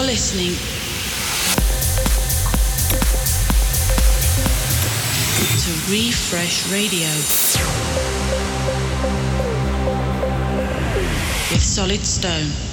You're listening to Refresh Radio with Solid Stone.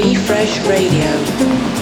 Refresh Radio.